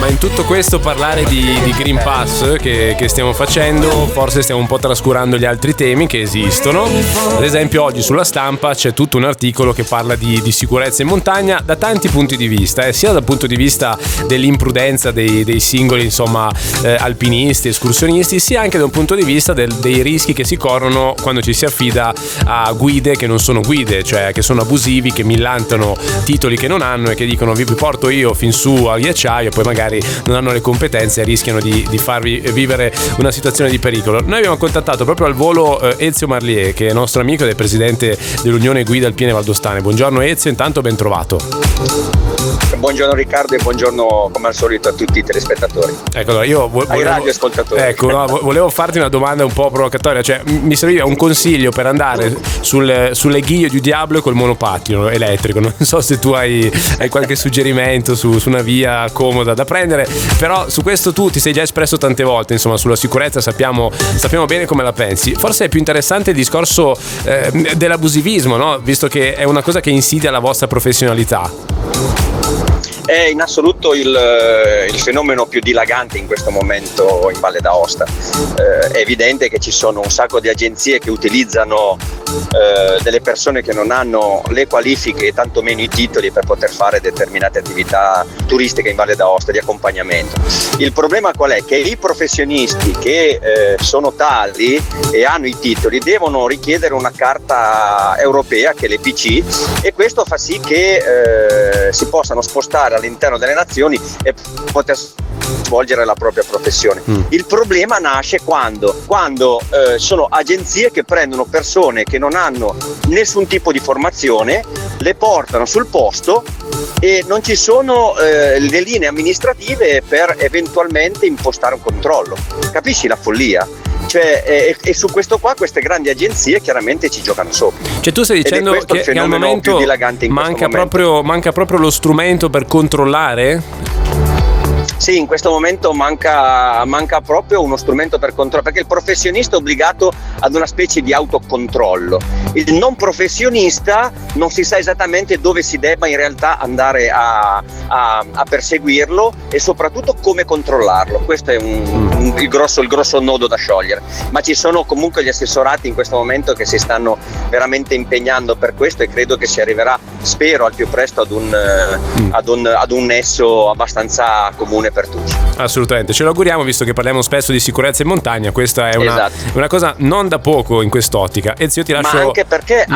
Ma in tutto questo parlare di, di Green Pass che, che, stiamo facendo, forse stiamo un po' trascurando gli altri temi che esistono. Ad esempio oggi sulla stampa c'è tutto un articolo che parla di, di sicurezza in montagna da tanti punti di vista, eh, sia dal punto di vista dell'imprudenza dei, dei singoli insomma, eh, alpinisti, escursionisti, sia anche da un punto di vista del, dei rischi che si corrono quando ci si affida a guide che non sono guide, cioè che sono abusivi, che millantano titoli che non hanno e che dicono vi porto io fin su al ghiacciaio, poi magari magari non hanno le competenze e rischiano di, di farvi vivere una situazione di pericolo. Noi abbiamo contattato proprio al volo eh, Ezio Marlier, che è nostro amico ed è presidente dell'Unione Guida Alpine Valdostane. Buongiorno Ezio, intanto ben trovato. Buongiorno Riccardo e buongiorno come al solito a tutti i telespettatori. Ecco, allora io vo- volevo. Ecco, no, volevo farti una domanda un po' provocatoria, cioè mi serviva un consiglio per andare sul, sulle ghiglie di Diablo col monopattino elettrico. Non so se tu hai, hai qualche suggerimento su, su, una via comoda da prendere, però su questo tu ti sei già espresso tante volte, insomma, sulla sicurezza sappiamo, sappiamo bene come la pensi. Forse è più interessante il discorso eh, dell'abusivismo, no? visto che è una cosa che insidia la vostra professionalità Thank you. È in assoluto il, eh, il, fenomeno più dilagante in questo momento in Valle d'Aosta. Eh, è evidente che ci sono un sacco di agenzie che utilizzano eh, delle persone che non hanno le qualifiche e tantomeno i titoli per poter fare determinate attività turistiche in Valle d'Aosta di accompagnamento. Il problema qual è? Che i professionisti che eh, sono tali e hanno i titoli devono richiedere una carta europea che è l'EPC e questo fa sì che eh, si possano spostare all'interno delle nazioni e poter svolgere la propria professione. Mm. Il problema nasce quando, quando eh, sono agenzie che prendono persone che non hanno nessun tipo di formazione, le portano sul posto e non ci sono eh, le linee amministrative per eventualmente impostare un controllo. Capisci la follia? Cioè, e, e, su questo qua queste grandi agenzie chiaramente ci giocano sopra. Cioè tu stai dicendo che, che al momento manca, proprio, manca proprio lo strumento per controllare sì, in questo momento manca, manca, proprio uno strumento per controllare, perché il professionista è obbligato ad una specie di autocontrollo. Il non professionista non si sa esattamente dove si debba in realtà andare a, a, a perseguirlo e soprattutto come controllarlo. Questo è un, un, il, grosso, il, grosso, nodo da sciogliere. Ma ci sono comunque gli assessorati in questo momento che si stanno veramente impegnando per questo e credo che si arriverà, spero, al più presto ad un, mm. ad un, ad un nesso abbastanza comune per tutti. Assolutamente, ce lo auguriamo visto che parliamo spesso di sicurezza in montagna, questa è una, esatto. una cosa non da poco in quest'ottica. Ezio ti lascio... Ma anche perché, mm.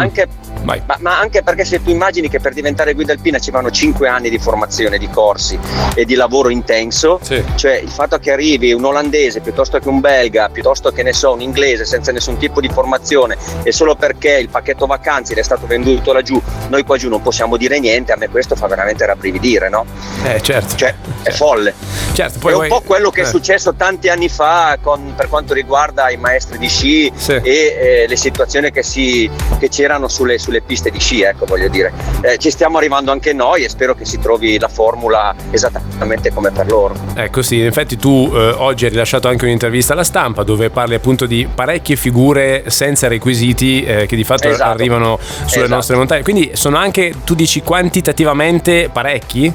Anche, ma, ma anche perché se tu immagini che per diventare guida alpina ci vanno 5 anni di formazione, di corsi e di lavoro intenso, sì. cioè il fatto che arrivi un olandese piuttosto che un belga, piuttosto che ne so, un inglese senza nessun tipo di formazione e solo perché il pacchetto vacanze è stato venduto laggiù, noi qua giù non possiamo dire niente, a me questo fa veramente rabbrividire, no? Eh certo. Cioè, è folle. Certo, poi è un po' quello che eh. è successo tanti anni fa con, per quanto riguarda i maestri di sci sì. e eh, le situazioni che, si, che c'erano sulle, sulle, piste di sci, ecco voglio dire. Eh, ci stiamo arrivando anche noi e spero che si trovi la formula esattamente come per loro. Ecco sì, infatti tu eh, oggi hai rilasciato anche un'intervista alla stampa dove parli appunto di parecchie figure senza requisiti eh, che di fatto esatto. arrivano sulle esatto. nostre montagne. Quindi sono anche, tu dici quantitativamente parecchi?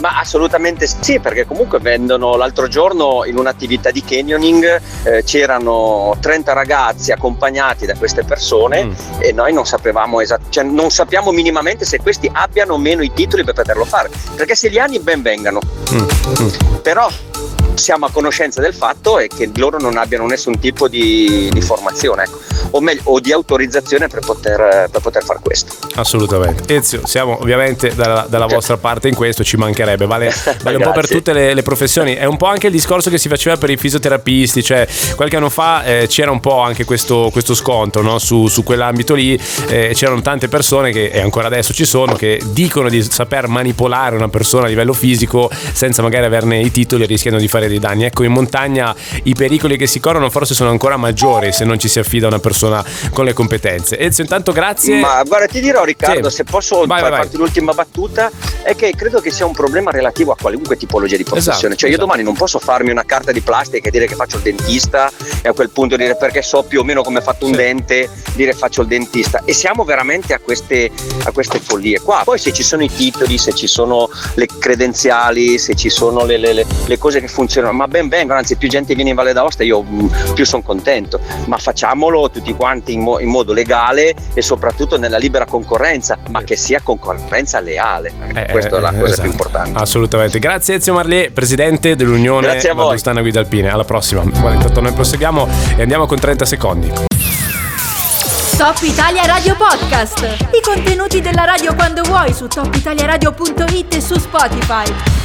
Ma assolutamente sì, perché comunque vendono l'altro giorno in un'attività di canyoning eh, c'erano 30 ragazzi accompagnati da queste persone mm. e noi non sapevamo esattamente, cioè non sappiamo minimamente se questi abbiano o meno i titoli per poterlo fare, perché se li hanno ben vengano. Mm. Mm. Però siamo a conoscenza del fatto e che loro non abbiano nessun tipo di, di formazione ecco. O, meglio, o, di autorizzazione per poter, per poter fare questo. Assolutamente. Ezio, siamo ovviamente dalla, dalla certo. vostra parte in questo, ci mancherebbe, vale, vale un po' per tutte le, le, professioni. È un po' anche il discorso che si faceva per i fisioterapisti, cioè qualche anno fa eh, c'era un po' anche questo, questo scontro no? su, su, quell'ambito lì, eh, c'erano tante persone che, e ancora adesso ci sono, che dicono di saper manipolare una persona a livello fisico senza magari averne i titoli e rischiano di fare dei danni. Ecco, in montagna i pericoli che si corrono forse sono ancora maggiori se non ci si affida a una persona persona con le competenze. Ezio, intanto grazie. Ma guarda, ti dirò Riccardo, Sì. se posso Vai, vai, vai. farti l'ultima battuta, è che credo che sia un problema relativo a qualunque tipologia di professione. Esatto, cioè io esatto. domani non posso farmi una carta di plastica e dire che faccio il dentista e a quel punto dire perché so più o meno come è fatto un Sì. dente, dire faccio il dentista. E siamo veramente a queste, a queste follie qua. Poi se ci sono i titoli, se ci sono le credenziali, se ci sono le, le- le- cose che funzionano, ma ben vengono, anzi più gente viene in Valle d'Aosta io mh, più sono contento, ma facciamolo tutti quanti in, mo- in modo legale e soprattutto nella libera concorrenza, ma che sia concorrenza leale. Eh, Questa è la eh, cosa esatto. più importante. Assolutamente. Grazie Ezio Marlier, presidente dell'Unione Grazie a voi. Valdostana Guida Alpine. Alla prossima. Guarda, intanto noi proseguiamo e andiamo con 30 secondi. Top Italia Radio Podcast. I contenuti della radio quando vuoi su topitaliaradio.it e su Spotify.